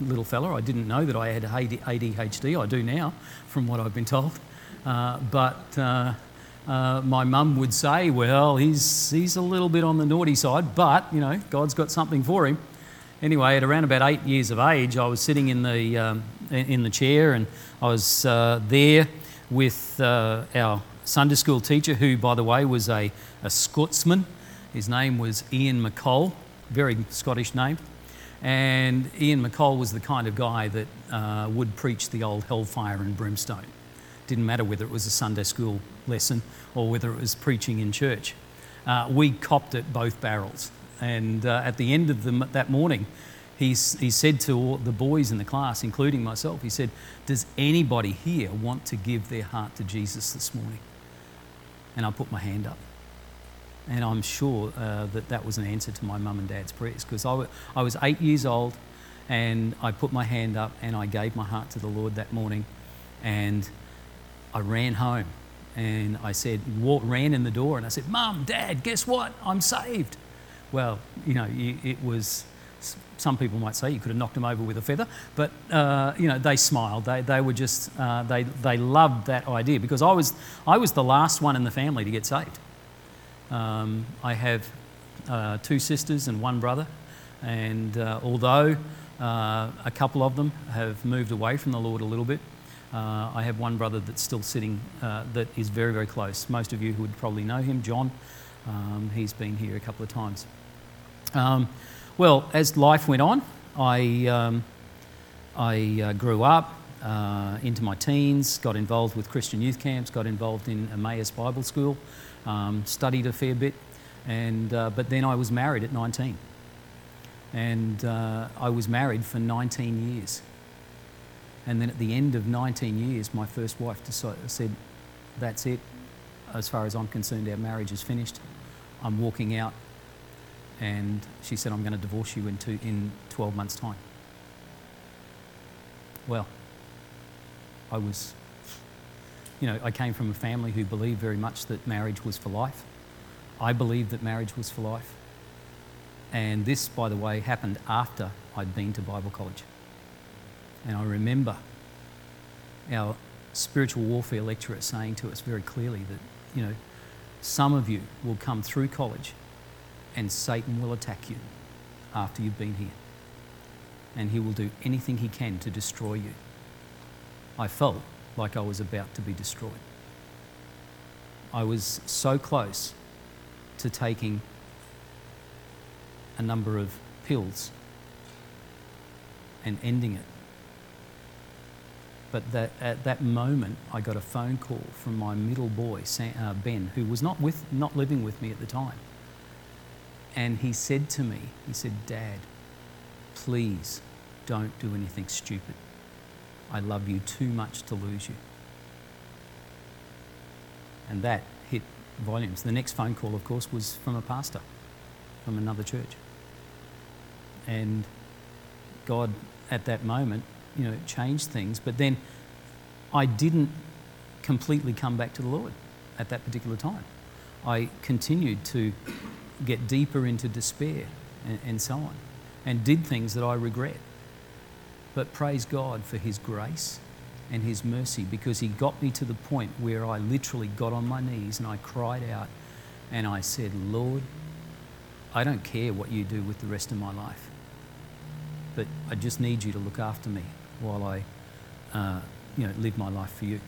little fella. I didn't know that I had ADHD. I do now, from what I've been told. Uh, but uh, uh, my mum would say, well, he's, he's a little bit on the naughty side, but, you know, God's got something for him. Anyway, at around about eight years of age, I was sitting in the, um, in the chair and I was uh, there with uh, our Sunday school teacher, who, by the way, was a, a Scotsman. His name was Ian McColl, very Scottish name. And Ian McColl was the kind of guy that uh, would preach the old hellfire and brimstone. Didn't matter whether it was a Sunday school lesson or whether it was preaching in church. Uh, we copped it both barrels. And uh, at the end of the, that morning, he's, he said to the boys in the class, including myself, he said, Does anybody here want to give their heart to Jesus this morning? And I put my hand up. And I'm sure uh, that that was an answer to my mum and dad's prayers because I, w- I was eight years old and I put my hand up and I gave my heart to the Lord that morning. And I ran home and I said, walked, ran in the door and I said, Mum, Dad, guess what? I'm saved. Well, you know, it was, some people might say you could have knocked them over with a feather, but, uh, you know, they smiled. They, they were just, uh, they, they loved that idea because I was, I was the last one in the family to get saved. Um, I have uh, two sisters and one brother, and uh, although uh, a couple of them have moved away from the Lord a little bit, uh, I have one brother that's still sitting uh, that is very, very close. Most of you who would probably know him, John. Um, he's been here a couple of times. Um, well, as life went on, I, um, I uh, grew up into my teens, got involved with Christian youth camps, got involved in Emmaus Bible School um, studied a fair bit, and, uh, but then I was married at 19. And uh, I was married for 19 years. And then at the end of 19 years, my first wife decided, said, That's it. As far as I'm concerned, our marriage is finished. I'm walking out. And she said, I'm going to divorce you in, two, in 12 months' time. Well, I was you know, I came from a family who believed very much that marriage was for life. I believed that marriage was for life. And this, by the way, happened after I'd been to Bible college. And I remember our spiritual warfare lecturer saying to us very clearly that, you know, some of you will come through college and Satan will attack you after you've been here. And he will do anything he can to destroy you. I felt like I was about to be destroyed. I was so close to taking a number of pills and ending it. But that, at that moment, I got a phone call from my middle boy, uh, Ben, who was not, with, not living with me at the time. And he said to me, he said, Dad, please don't do anything stupid. I love you too much to lose you. And that hit volumes. The next phone call, of course, was from a pastor from another church. And God, at that moment, you know, changed things. But then I didn't completely come back to the Lord at that particular time. I continued to get deeper into despair and, and so on, and did things that I regret. But praise God for His grace and His mercy because He got me to the point where I literally got on my knees and I cried out and I said, Lord, I don't care what you do with the rest of my life, but I just need you to look after me while I uh, you know, live my life for you.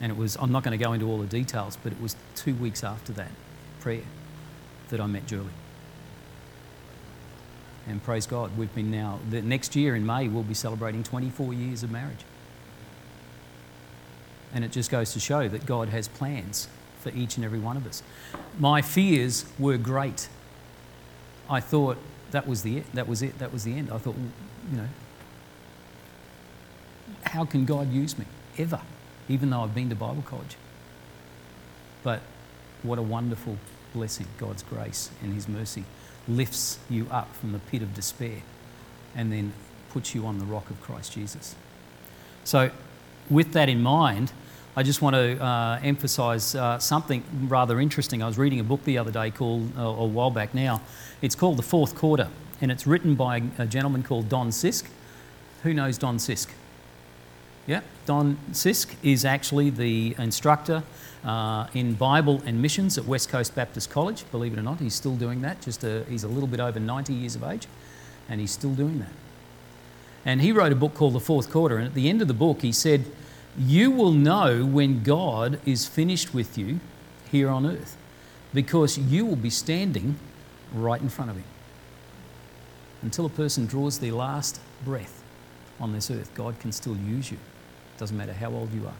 And it was, I'm not going to go into all the details, but it was two weeks after that prayer that I met Julie. And praise God, we've been now, the next year in May, we'll be celebrating 24 years of marriage. And it just goes to show that God has plans for each and every one of us. My fears were great. I thought that was the that was it, that was the end. I thought, you know, how can God use me ever, even though I've been to Bible college? But what a wonderful blessing, God's grace and His mercy lifts you up from the pit of despair and then puts you on the rock of Christ Jesus. So, with that in mind, I just want to uh, emphasize uh, something rather interesting. I was reading a book the other day called, uh, a while back now, it's called The Fourth Quarter. and it's written by a gentleman called Don Sisk. Who knows Don Sisk? Yeah, Don Sisk is actually the instructor uh, in Bible and missions at West Coast Baptist College. Believe it or not, he's still doing that. Just a, he's a little bit over 90 years of age, and he's still doing that. And he wrote a book called The Fourth Quarter, and at the end of the book, he said, You will know when God is finished with you here on earth because you will be standing right in front of Him. Until a person draws their last breath on this earth, God can still use you. Doesn't matter how old you are,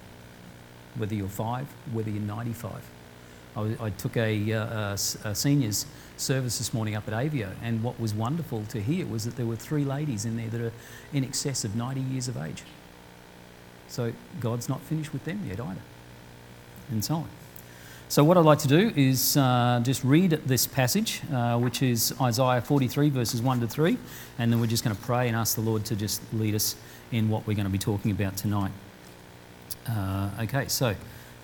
whether you're five, whether you're 95. I, I took a, uh, a, a seniors service this morning up at Avio, and what was wonderful to hear was that there were three ladies in there that are in excess of 90 years of age. So God's not finished with them yet either, and so on. So, what I'd like to do is uh, just read this passage, uh, which is Isaiah 43, verses 1 to 3, and then we're just going to pray and ask the Lord to just lead us in what we're going to be talking about tonight. Uh, okay, so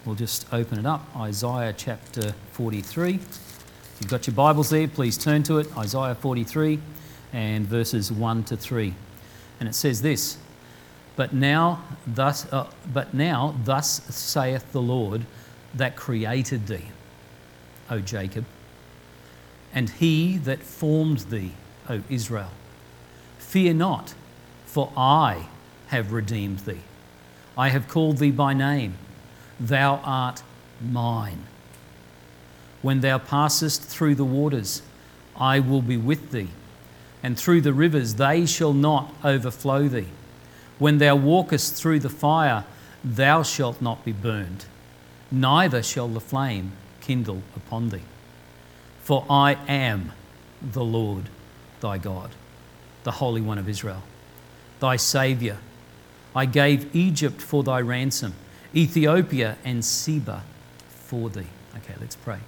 we'll just open it up Isaiah chapter 43. If you've got your Bibles there, please turn to it Isaiah 43 and verses 1 to 3. And it says this But now, thus, uh, but now, thus saith the Lord that created thee, O Jacob, and he that formed thee, O Israel. Fear not, for I have redeemed thee. I have called thee by name. Thou art mine. When thou passest through the waters, I will be with thee, and through the rivers, they shall not overflow thee. When thou walkest through the fire, thou shalt not be burned neither shall the flame kindle upon thee. For I am the Lord thy God, the Holy One of Israel, thy Saviour. I gave Egypt for thy ransom, Ethiopia and Seba for thee. Okay, let's pray.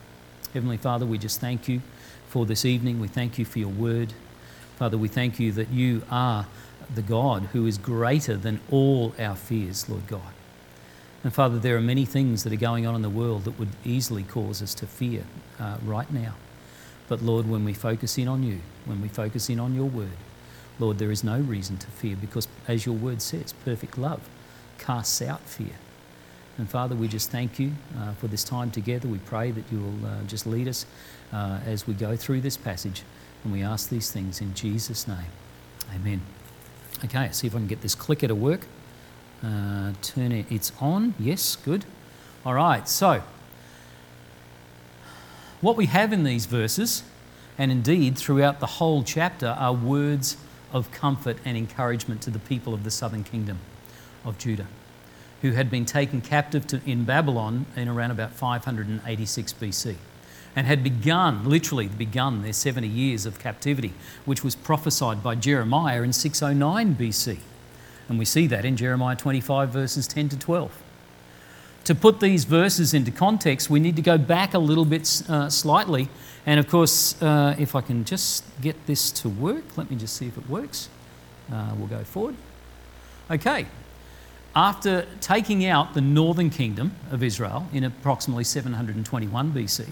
Heavenly Father, we just thank you for this evening. We thank you for your word. Father, we thank you that you are the God who is greater than all our fears, Lord God. And Father, there are many things that are going on in the world that would easily cause us to fear uh, right now. But Lord, when we focus in on you, when we focus in on your word, Lord, there is no reason to fear because, as your word says, perfect love casts out fear. And Father, we just thank you uh, for this time together. We pray that you will uh, just lead us uh, as we go through this passage. And we ask these things in Jesus' name. Amen. Okay, see if I can get this clicker to work. Uh, turn it, it's on. Yes, good. All right, so what we have in these verses, and indeed throughout the whole chapter, are words of comfort and encouragement to the people of the southern kingdom of Judah, who had been taken captive to, in Babylon in around about 586 BC and had begun, literally begun, their 70 years of captivity, which was prophesied by Jeremiah in 609 BC. And we see that in Jeremiah 25, verses 10 to 12. To put these verses into context, we need to go back a little bit uh, slightly. And of course, uh, if I can just get this to work, let me just see if it works. Uh, we'll go forward. Okay. After taking out the northern kingdom of Israel in approximately 721 BC,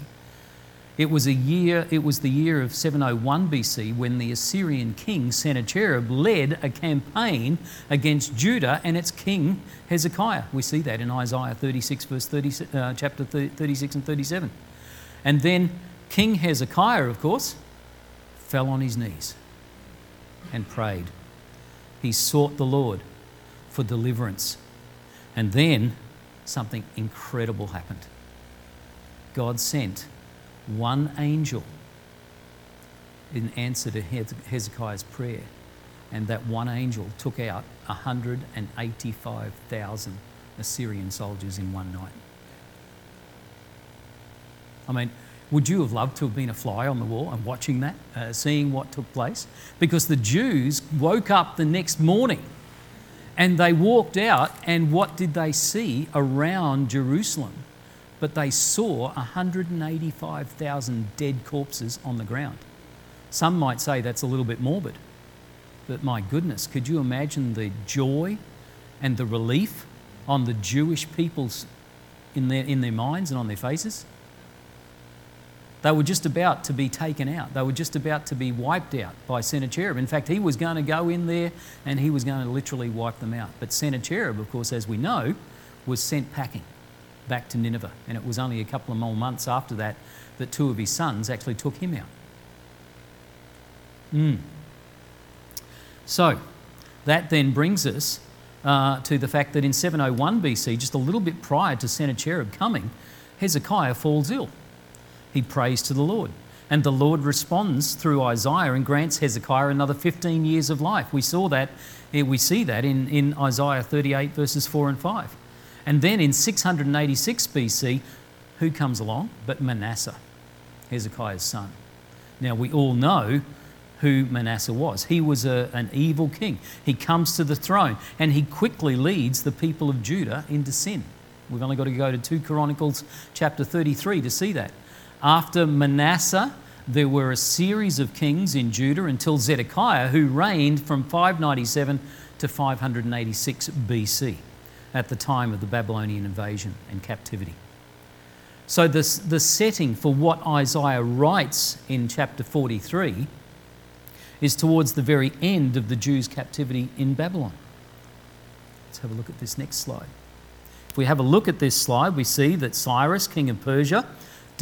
it was a year, it was the year of 701 BC when the Assyrian king Sennacherib led a campaign against Judah and its king Hezekiah. We see that in Isaiah 36, verse 30, uh, chapter 36 and 37. And then King Hezekiah, of course, fell on his knees and prayed. He sought the Lord for deliverance. And then something incredible happened. God sent one angel in answer to Hezekiah's prayer, and that one angel took out 185,000 Assyrian soldiers in one night. I mean, would you have loved to have been a fly on the wall and watching that, uh, seeing what took place? Because the Jews woke up the next morning and they walked out, and what did they see around Jerusalem? but they saw 185,000 dead corpses on the ground. Some might say that's a little bit morbid, but my goodness, could you imagine the joy and the relief on the Jewish people's in their, in their minds and on their faces? They were just about to be taken out. They were just about to be wiped out by Sennacherib. In fact, he was going to go in there and he was going to literally wipe them out. But Sennacherib, of course, as we know, was sent packing back to Nineveh. And it was only a couple of more months after that that two of his sons actually took him out. Mm. So, that then brings us uh, to the fact that in 701 BC, just a little bit prior to Sennacherib coming, Hezekiah falls ill. He prays to the Lord. And the Lord responds through Isaiah and grants Hezekiah another 15 years of life. We saw that, eh, we see that in, in Isaiah 38, verses 4 and 5. And then in 686 BC, who comes along but Manasseh, Hezekiah's son? Now, we all know who Manasseh was. He was a, an evil king. He comes to the throne and he quickly leads the people of Judah into sin. We've only got to go to 2 Chronicles chapter 33 to see that. After Manasseh, there were a series of kings in Judah until Zedekiah, who reigned from 597 to 586 BC at the time of the Babylonian invasion and captivity. So, this, the setting for what Isaiah writes in chapter 43 is towards the very end of the Jews' captivity in Babylon. Let's have a look at this next slide. If we have a look at this slide, we see that Cyrus, king of Persia,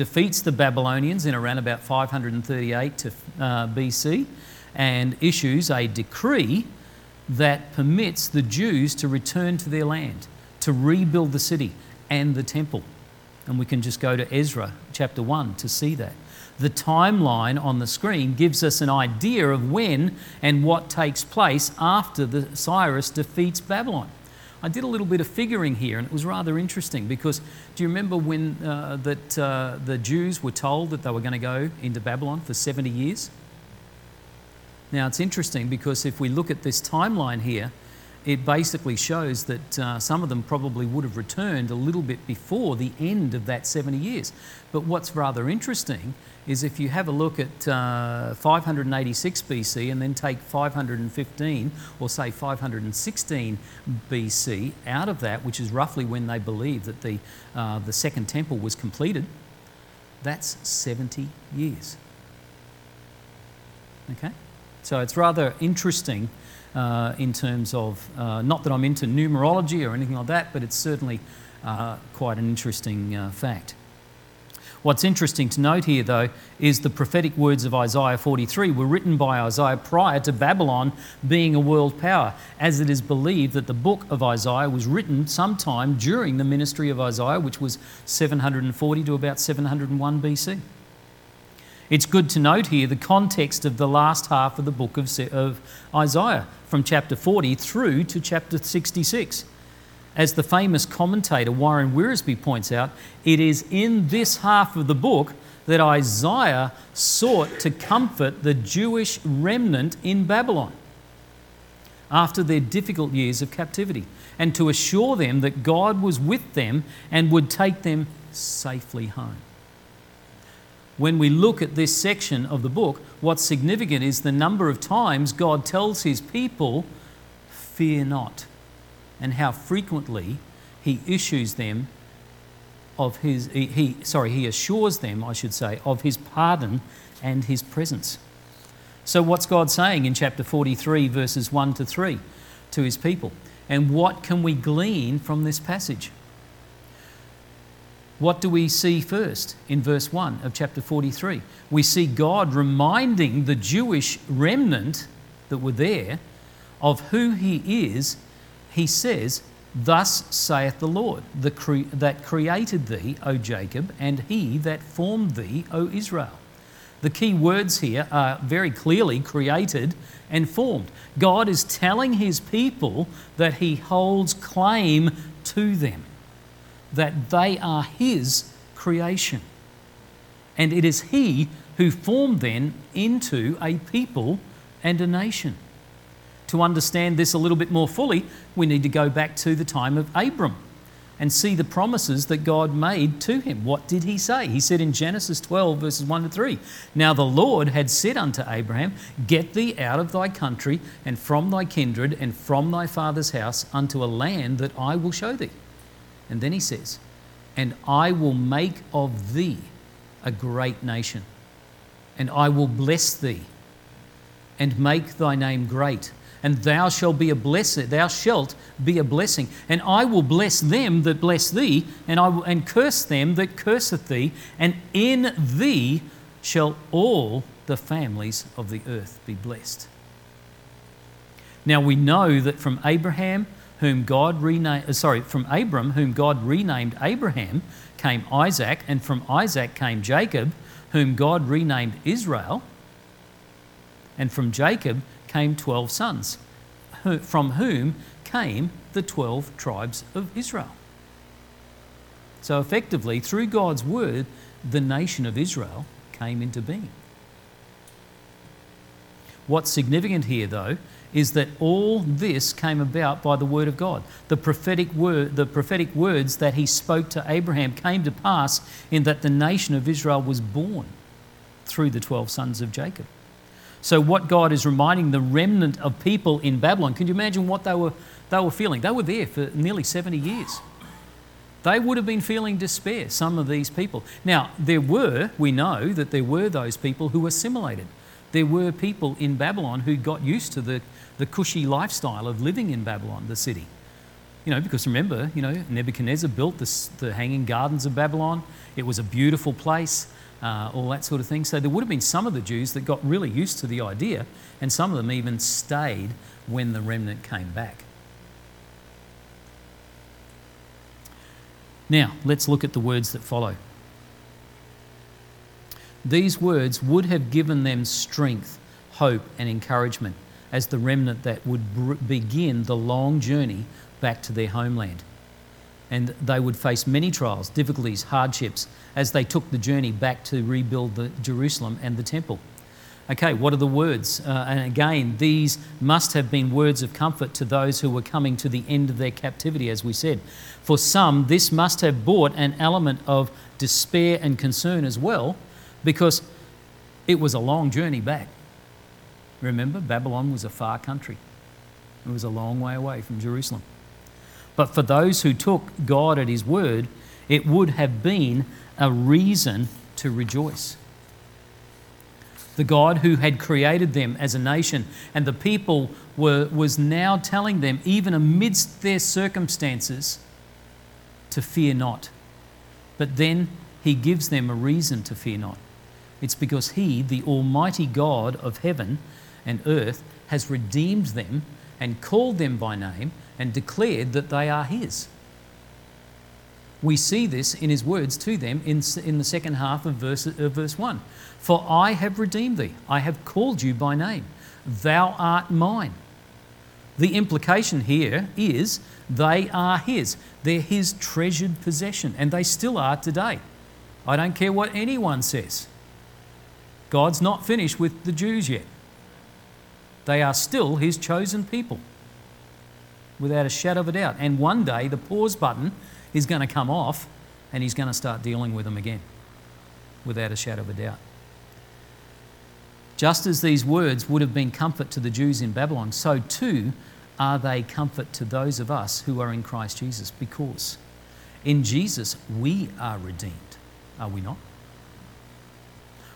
defeats the Babylonians in around about 538 to, uh, BC and issues a decree that permits the Jews to return to their land, to rebuild the city and the temple. And we can just go to Ezra chapter 1 to see that the timeline on the screen gives us an idea of when and what takes place after the Cyrus defeats Babylon. I did a little bit of figuring here, and it was rather interesting because do you remember when uh, that uh, the Jews were told that they were going to go into Babylon for 70 years? Now it's interesting because if we look at this timeline here, it basically shows that uh, some of them probably would have returned a little bit before the end of that 70 years. But what's rather interesting is if you have a look at uh, 586 BC and then take 515 or say 516 BC out of that, which is roughly when they believe that the, uh, the second temple was completed, that's 70 years. Okay? So it's rather interesting uh, in terms of, uh, not that I'm into numerology or anything like that, but it's certainly uh, quite an interesting uh, fact. What's interesting to note here, though, is the prophetic words of Isaiah 43 were written by Isaiah prior to Babylon being a world power, as it is believed that the book of Isaiah was written sometime during the ministry of Isaiah, which was 740 to about 701 BC. It's good to note here the context of the last half of the book of, of Isaiah, from chapter 40 through to chapter 66. As the famous commentator Warren Wiersbe points out, it is in this half of the book that Isaiah sought to comfort the Jewish remnant in Babylon after their difficult years of captivity and to assure them that God was with them and would take them safely home. When we look at this section of the book, what's significant is the number of times God tells his people, Fear not and how frequently he issues them of his he, sorry he assures them i should say of his pardon and his presence. So what's god saying in chapter 43 verses 1 to 3 to his people? And what can we glean from this passage what do we see first in verse 1 of chapter 43 we see god reminding the jewish remnant that were there of who he is he says, Thus saith the Lord, the cre- that created thee, O Jacob, and he that formed thee, O Israel. The key words here are very clearly created and formed. God is telling his people that he holds claim to them, that they are his creation. And it is he who formed them into a people and a nation to understand this a little bit more fully, we need to go back to the time of Abram and see the promises that God made to him. What did he say? He said in Genesis 12, verses 1 to 3 Now the Lord had said unto Abraham, Get thee out of thy country and from thy kindred and from thy father's house unto a land that I will show thee. And then he says, And I will make of thee a great nation, and I will bless thee and make thy name great. And thou shalt be a thou shalt be a blessing. And I will bless them that bless thee, and I will and curse them that curseth thee, and in thee shall all the families of the earth be blessed. Now we know that from Abraham, whom God renamed, uh, sorry, from Abram, whom God renamed Abraham, came Isaac, and from Isaac came Jacob, whom God renamed Israel and from Jacob came 12 sons, from whom came the 12 tribes of Israel. So, effectively, through God's word, the nation of Israel came into being. What's significant here, though, is that all this came about by the word of God. The prophetic word, the prophetic words that he spoke to Abraham came to pass in that the nation of Israel was born through the 12 sons of Jacob. So, what God is reminding the remnant of people in Babylon, can you imagine what they were, they were feeling? They were there for nearly 70 years. They would have been feeling despair, some of these people. Now, there were, we know that there were those people who assimilated. There were people in Babylon who got used to the, the cushy lifestyle of living in Babylon, the city. You know, because remember, you know, Nebuchadnezzar built this, the Hanging Gardens of Babylon. It was a beautiful place uh, all that sort of thing. So there would have been some of the Jews that got really used to the idea, and some of them even stayed when the remnant came back. Now, let's look at the words that follow. These words would have given them strength, hope, and encouragement as the remnant that would begin the long journey back to their homeland and they would face many trials, difficulties, hardships as they took the journey back to rebuild the Jerusalem and the temple. Okay, what are the words? Uh, and again, these must have been words of comfort to those who were coming to the end of their captivity, as we said. For some, this must have brought an element of despair and concern as well, because it was a long journey back. Remember, Babylon was a far country, it was a long way away from Jerusalem. But for those who took God at His word, it would have been a reason to rejoice. The God who had created them as a nation and the people were, was now telling them, even amidst their circumstances, to fear not. But then He gives them a reason to fear not. It's because He, the Almighty God of heaven and earth, has redeemed them and called them by name and declared that they are His. We see this in His words to them in, in the second half of verse, of verse 1. For I have redeemed thee, I have called you by name, thou art mine. The implication here is they are His. They're His treasured possession, and they still are today. I don't care what anyone says. God's not finished with the Jews yet. They are still His chosen people without a shadow of a doubt. And one day the pause button is going to come off and he's going to start dealing with them again without a shadow of a doubt. Just as these words would have been comfort to the Jews in Babylon, so too are they comfort to those of us who are in Christ Jesus because in Jesus we are redeemed, are we not?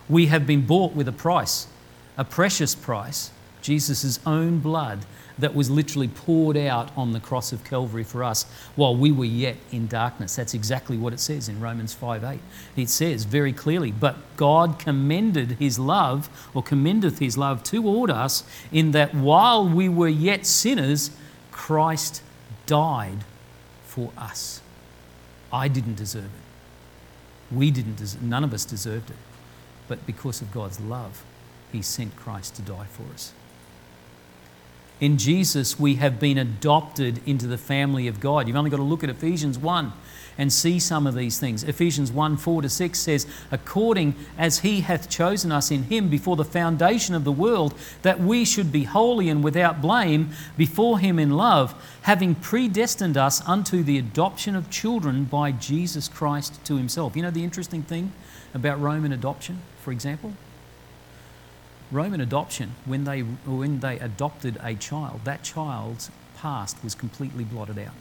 We have been bought with a price, a precious price, Jesus' own blood that was literally poured out on the cross of Calvary for us while we were yet in darkness. That's exactly what it says in Romans 5 8. It says very clearly, But God commended his love, or commendeth his love toward us, in that while we were yet sinners, Christ died for us. I didn't deserve it. We didn't deserve none of us deserved it. But because of God's love, he sent Christ to die for us. In Jesus, we have been adopted into the family of God. You've only got to look at Ephesians 1 and see some of these things. Ephesians 1 4 to 6 says, According as he hath chosen us in him before the foundation of the world, that we should be holy and without blame before him in love, having predestined us unto the adoption of children by Jesus Christ to himself. You know the interesting thing about Roman adoption, for example? Roman adoption, when they, when they adopted a child, that child's past was completely blotted out.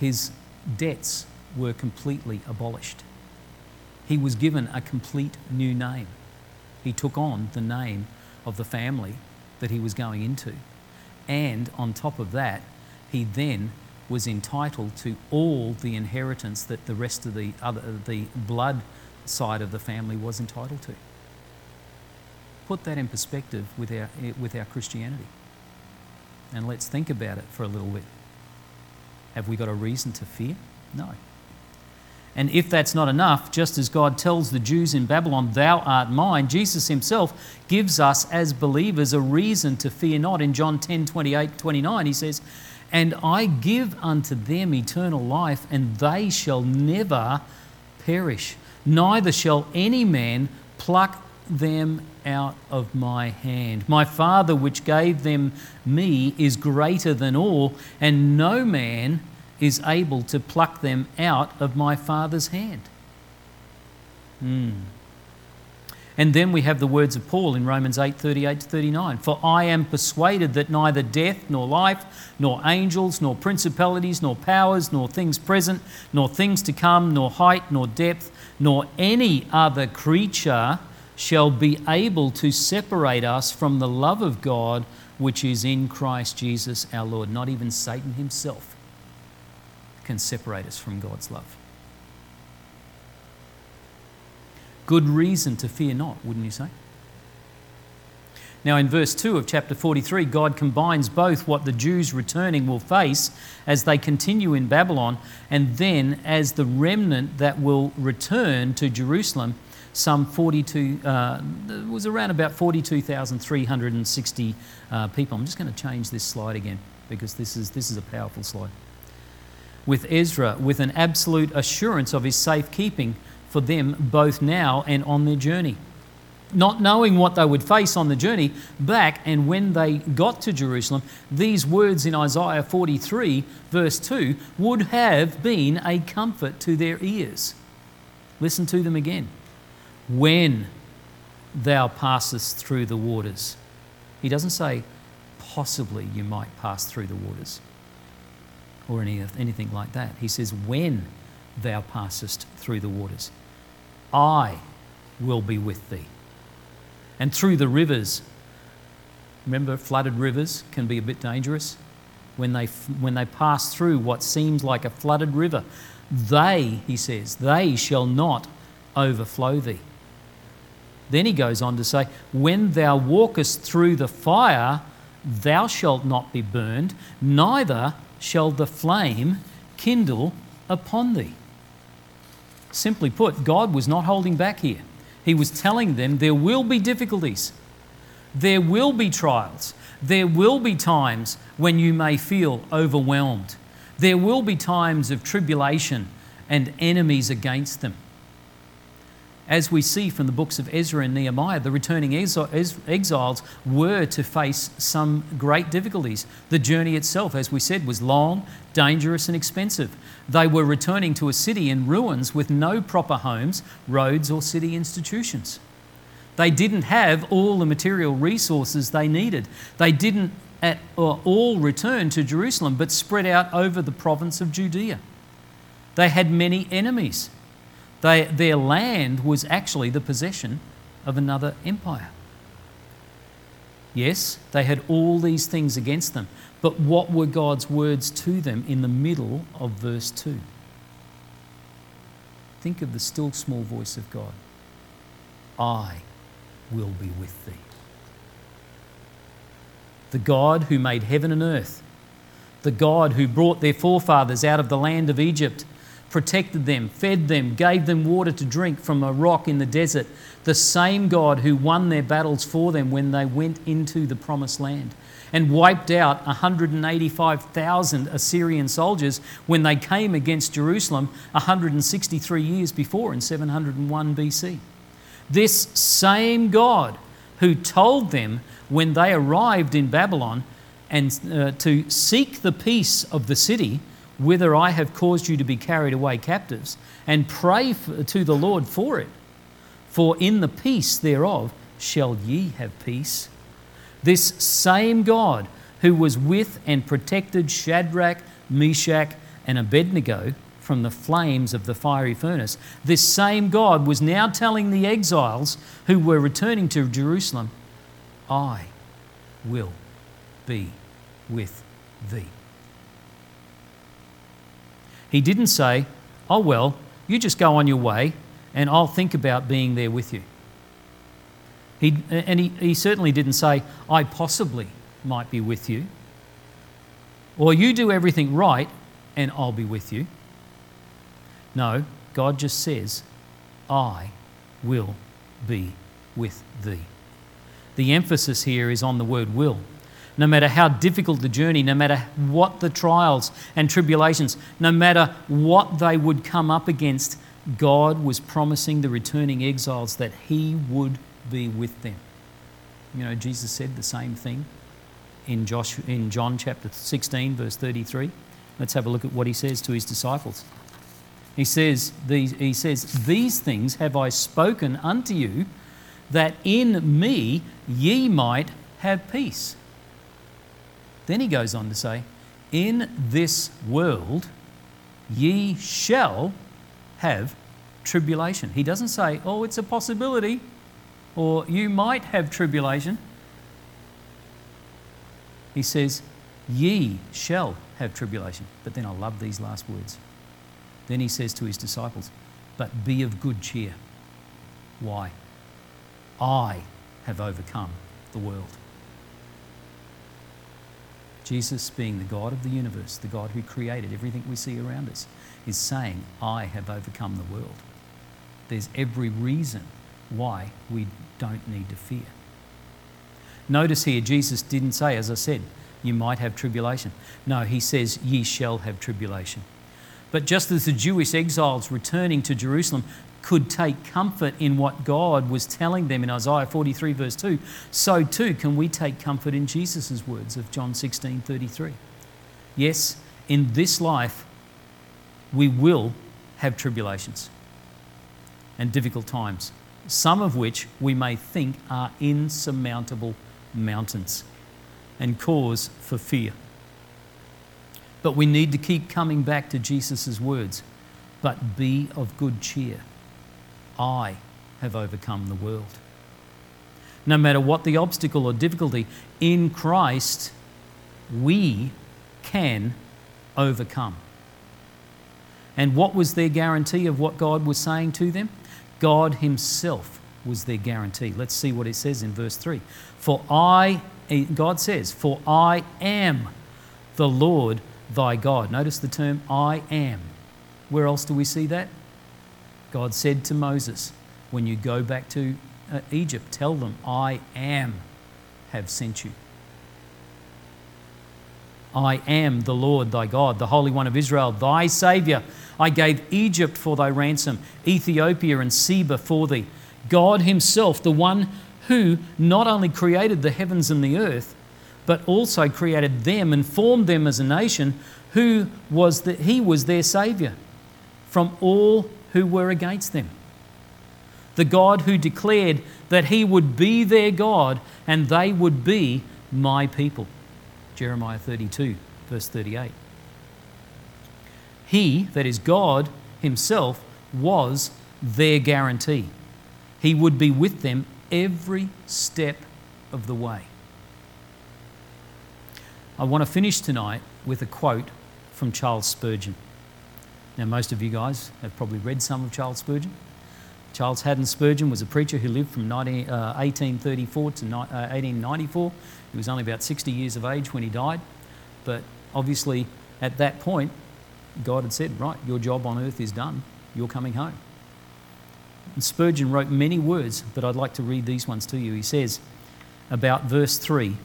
His debts were completely abolished. he was given a complete new name. He took on the name of the family that he was going into. And on top of that, he then was entitled to all the inheritance that the rest of the other the blood side of the family was entitled to. Put that in perspective with our, with our Christianity. And let's think about it for a little bit. Have we got a reason to fear? No. And if that's not enough, just as God tells the Jews in Babylon, Thou art mine, Jesus himself gives us as believers a reason to fear not. In John 10 28 29, he says, And I give unto them eternal life, and they shall never perish, neither shall any man pluck them out of my hand. My Father, which gave them me, is greater than all, and no man is able to pluck them out of my Father's hand. Hmm. And then we have the words of Paul in Romans 8 38 to 39. For I am persuaded that neither death, nor life, nor angels, nor principalities, nor powers, nor things present, nor things to come, nor height, nor depth, nor any other creature shall be able to separate us from the love of God which is in Christ Jesus our Lord. Not even Satan himself can separate us from God's love. Good reason to fear not, wouldn't you say? Now, in verse 2 of chapter 43, God combines both what the Jews returning will face as they continue in Babylon and then as the remnant that will return to Jerusalem, some 42, uh, was around about 42,360 uh, people. I'm just going to change this slide again because this is, this is a powerful slide with Ezra with an absolute assurance of his safekeeping for them both now and on their journey. Not knowing what they would face on the journey back, and when they got to Jerusalem, these words in Isaiah 43, verse 2, would have been a comfort to their ears. Listen to them again. When thou passest through the waters. He doesn't say, possibly you might pass through the waters or any, anything like that. He says, When thou passest through the waters, I will be with thee. And through the rivers, remember, flooded rivers can be a bit dangerous. When they, when they pass through what seems like a flooded river, they, he says, they shall not overflow thee. Then he goes on to say, When thou walkest through the fire, thou shalt not be burned, neither shall the flame kindle upon thee. Simply put, God was not holding back here. He was telling them there will be difficulties, there will be trials, there will be times when you may feel overwhelmed, there will be times of tribulation and enemies against them as we see from the books of Ezra and Nehemiah, the returning exiles were to face some great difficulties. The journey itself, as we said, was long, dangerous, and expensive. They were returning to a city in ruins with no proper homes, roads, or city institutions. They didn't have all the material resources they needed. They didn't at all return to Jerusalem, but spread out over the province of Judea. They had many enemies. They, their land was actually the possession of another empire. Yes, they had all these things against them, but what were God's words to them in the middle of verse 2? Think of the still small voice of God I will be with thee. The God who made heaven and earth, the God who brought their forefathers out of the land of Egypt protected them, fed them, gave them water to drink from a rock in the desert. The same God who won their battles for them when they went into the promised land and wiped out 185,000 Assyrian soldiers when they came against Jerusalem 163 years before in 701 BC. This same God who told them when they arrived in Babylon and uh, to seek the peace of the city whither I have caused you to be carried away captives, and pray to the Lord for it. For in the peace thereof shall ye have peace. This same God who was with and protected Shadrach, Meshach, and Abednego from the flames of the fiery furnace. This same God was now telling the exiles who were returning to Jerusalem, I will be with thee. He didn't say, Oh, well, you just go on your way and I'll think about being there with you. He, and he, he certainly didn't say, I possibly might be with you. Or you do everything right and I'll be with you. No, God just says, I will be with thee. The emphasis here is on the word will. No matter how difficult the journey, no matter what the trials and tribulations, no matter what they would come up against, God was promising the returning exiles that He would be with them. You know, Jesus said the same thing in, Joshua, in John chapter 16, verse 33. Let's have a look at what He says to His disciples. He says, these, he says, These things have I spoken unto you, that in me ye might have peace. Then he goes on to say, In this world ye shall have tribulation. He doesn't say, Oh, it's a possibility, or you might have tribulation. He says, Ye shall have tribulation. But then I love these last words. Then he says to his disciples, But be of good cheer. Why? I have overcome the world. Jesus, being the God of the universe, the God who created everything we see around us, is saying, I have overcome the world. There's every reason why we don't need to fear. Notice here, Jesus didn't say, as I said, you might have tribulation. No, he says, ye shall have tribulation. But just as the Jewish exiles returning to Jerusalem could take comfort in what God was telling them in Isaiah 43, verse 2, so too can we take comfort in Jesus' words of John 16, 33. Yes, in this life, we will have tribulations and difficult times, some of which we may think are insurmountable mountains and cause for fear. But we need to keep coming back to Jesus' words. But be of good cheer. I have overcome the world. No matter what the obstacle or difficulty, in Christ, we can overcome. And what was their guarantee of what God was saying to them? God Himself was their guarantee. Let's see what it says in verse 3. For I, eh, God says, For I am the Lord thy God. Notice the term I am. Where else do we see that? God said to Moses, When you go back to uh, Egypt, tell them, I am have sent you. I am the Lord thy God, the Holy One of Israel, thy Saviour. I gave Egypt for thy ransom, Ethiopia and Seba for thee. God Himself, the one who not only created the heavens and the earth, but also created them and formed them as a nation, who was that He was their Saviour from all who were against them. The God who declared that He would be their God and they would be my people. Jeremiah 32, verse 38. He, that is God Himself, was their guarantee. He would be with them every step of the way. I want to finish tonight with a quote from Charles Spurgeon. Now, most of you guys have probably read some of Charles Spurgeon. Charles Haddon Spurgeon was a preacher who lived from 19, uh, 1834 to ni- uh, 1894. He was only about 60 years of age when he died. But obviously, at that point, God had said, Right, your job on earth is done. You're coming home. And Spurgeon wrote many words, but I'd like to read these ones to you. He says, about verse 3,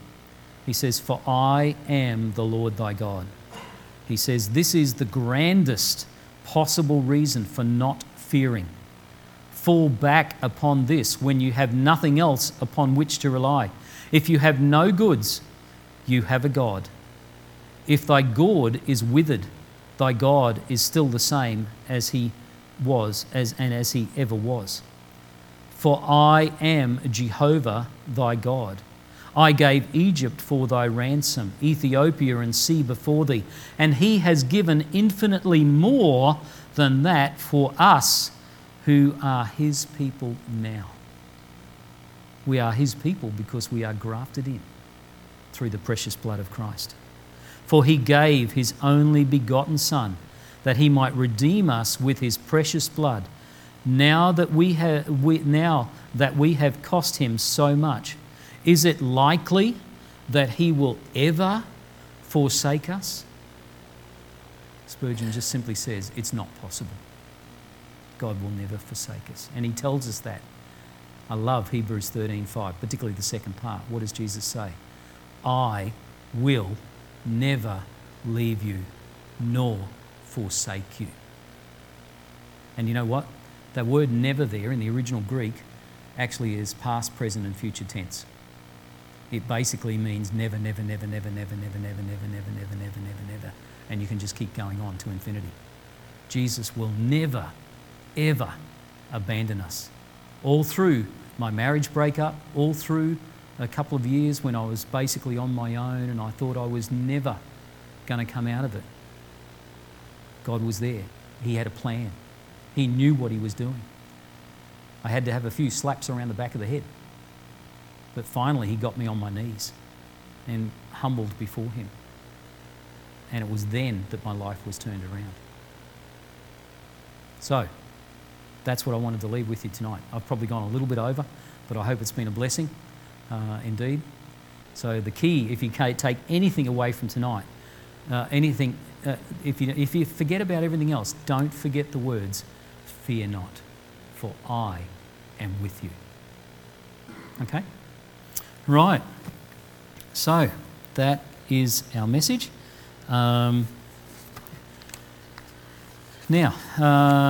he says, For I am the Lord thy God. He says, This is the grandest possible reason for not fearing. Fall back upon this when you have nothing else upon which to rely. If you have no goods, you have a God. If thy gourd is withered, thy God is still the same as he was as, and as he ever was. For I am Jehovah thy God. I gave Egypt for thy ransom, Ethiopia and Seba for thee. And he has given infinitely more than that for us who are his people now. We are his people because we are grafted in through the precious blood of Christ. For he gave his only begotten Son that he might redeem us with his precious blood. Now that we have, we, now that we have cost him so much, is it likely that he will ever forsake us? Spurgeon just simply says it's not possible. God will never forsake us. And he tells us that. I love Hebrews 13:5, particularly the second part. What does Jesus say? I will never leave you nor forsake you. And you know what? That word never there in the original Greek actually is past, present, and future tense. It basically means never, never, never, never, never, never, never, never, never, never, never, never, never. And you can just keep going on to infinity. Jesus will never, ever abandon us. All through my marriage breakup, all through a couple of years when I was basically on my own and I thought I was never going to come out of it. God was there. He had a plan. He knew what he was doing. I had to have a few slaps around the back of the head. But finally, he got me on my knees and humbled before him. And it was then that my life was turned around. So, that's what I wanted to leave with you tonight. I've probably gone a little bit over, but I hope it's been a blessing uh, indeed. So, the key, if you take anything away from tonight, uh, anything, uh, if, you, if you forget about everything else, don't forget the words, fear not, for I am with you. Okay? Right. So, that is our message. Um, now, uh,